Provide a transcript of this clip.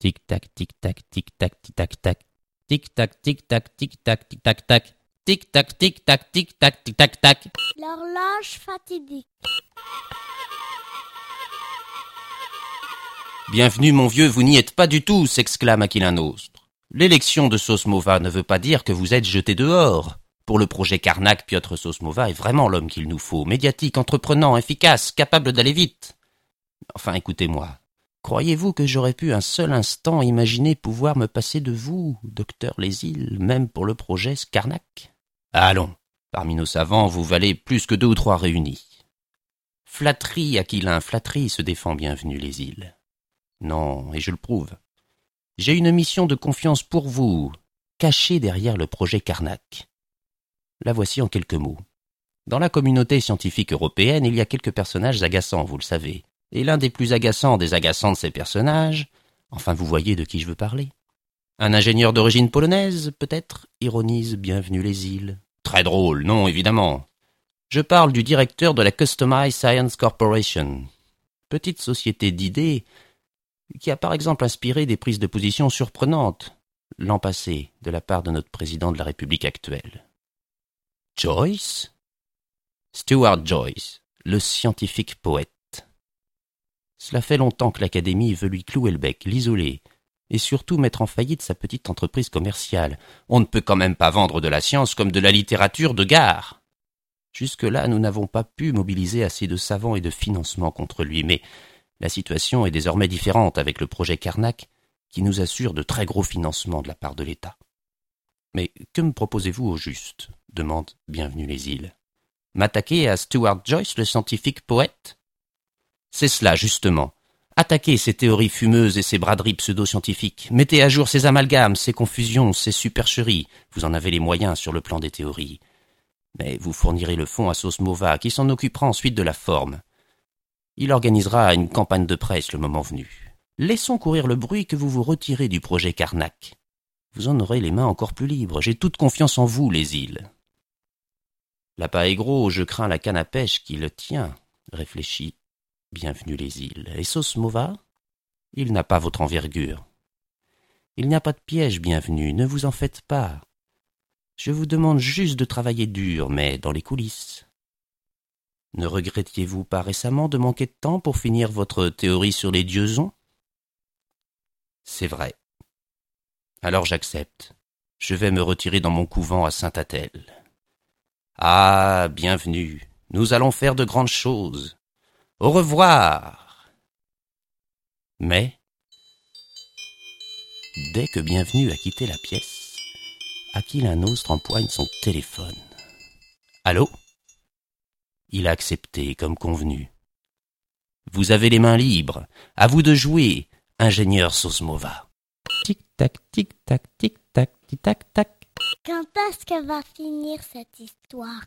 Tic-tac, tic-tac, tic-tac, tic-tac-tac. Tic-tac, tic-tac, tic-tac, tic-tac-tac. Tic-tac, tic-tac, tic-tac, tic-tac-tac. L'horloge fatidique. Bienvenue, mon vieux, vous n'y êtes pas du tout, s'exclame Aquilin Nostre. L'élection de Sosmova ne veut pas dire que vous êtes jeté dehors. Pour le projet Karnak, Piotr Sosmova est vraiment l'homme qu'il nous faut, médiatique, entreprenant, efficace, capable d'aller vite. Enfin, écoutez-moi. Croyez-vous que j'aurais pu un seul instant imaginer pouvoir me passer de vous, docteur Lésil, même pour le projet Skarnak? Allons, parmi nos savants, vous valez plus que deux ou trois réunis. Flatterie, Aquilin, flatterie, se défend bienvenue les îles. Non, et je le prouve. J'ai une mission de confiance pour vous, cachée derrière le projet Karnak. La voici en quelques mots. Dans la communauté scientifique européenne, il y a quelques personnages agaçants, vous le savez. Et l'un des plus agaçants des agaçants de ces personnages, enfin vous voyez de qui je veux parler. Un ingénieur d'origine polonaise, peut-être, ironise Bienvenue les îles. Très drôle, non, évidemment. Je parle du directeur de la Customized Science Corporation, petite société d'idées qui a par exemple inspiré des prises de position surprenantes l'an passé de la part de notre président de la République actuelle. Joyce? Stuart Joyce, le scientifique poète. Cela fait longtemps que l'Académie veut lui clouer le bec, l'isoler, et surtout mettre en faillite sa petite entreprise commerciale. On ne peut quand même pas vendre de la science comme de la littérature de gare. Jusque-là, nous n'avons pas pu mobiliser assez de savants et de financement contre lui, mais la situation est désormais différente avec le projet Carnac, qui nous assure de très gros financements de la part de l'État. Mais que me proposez-vous au juste? demande Bienvenue les îles. M'attaquer à Stuart Joyce, le scientifique poète? C'est cela, justement. Attaquez ces théories fumeuses et ces braderies pseudo-scientifiques. Mettez à jour ces amalgames, ces confusions, ces supercheries. Vous en avez les moyens sur le plan des théories. Mais vous fournirez le fond à Sosmova, qui s'en occupera ensuite de la forme. Il organisera une campagne de presse le moment venu. Laissons courir le bruit que vous vous retirez du projet Carnac. Vous en aurez les mains encore plus libres. J'ai toute confiance en vous, les îles. L'appât est gros, je crains la canne à pêche qui le tient, réfléchit. Bienvenue les îles. Et Sosmova Il n'a pas votre envergure. Il n'y a pas de piège, bienvenue, ne vous en faites pas. Je vous demande juste de travailler dur, mais dans les coulisses. Ne regrettiez-vous pas récemment de manquer de temps pour finir votre théorie sur les dieux-ons C'est vrai. Alors j'accepte. Je vais me retirer dans mon couvent à Saint-Athel. Ah, bienvenue. Nous allons faire de grandes choses. Au revoir. Mais, dès que Bienvenue a quitté la pièce, Aquilin Austre empoigne son téléphone. Allô? Il a accepté comme convenu. Vous avez les mains libres. À vous de jouer, ingénieur Sosmova. Tic-tac, tic-tac, tic-tac, tic-tac-tac. Quand est-ce que va finir cette histoire?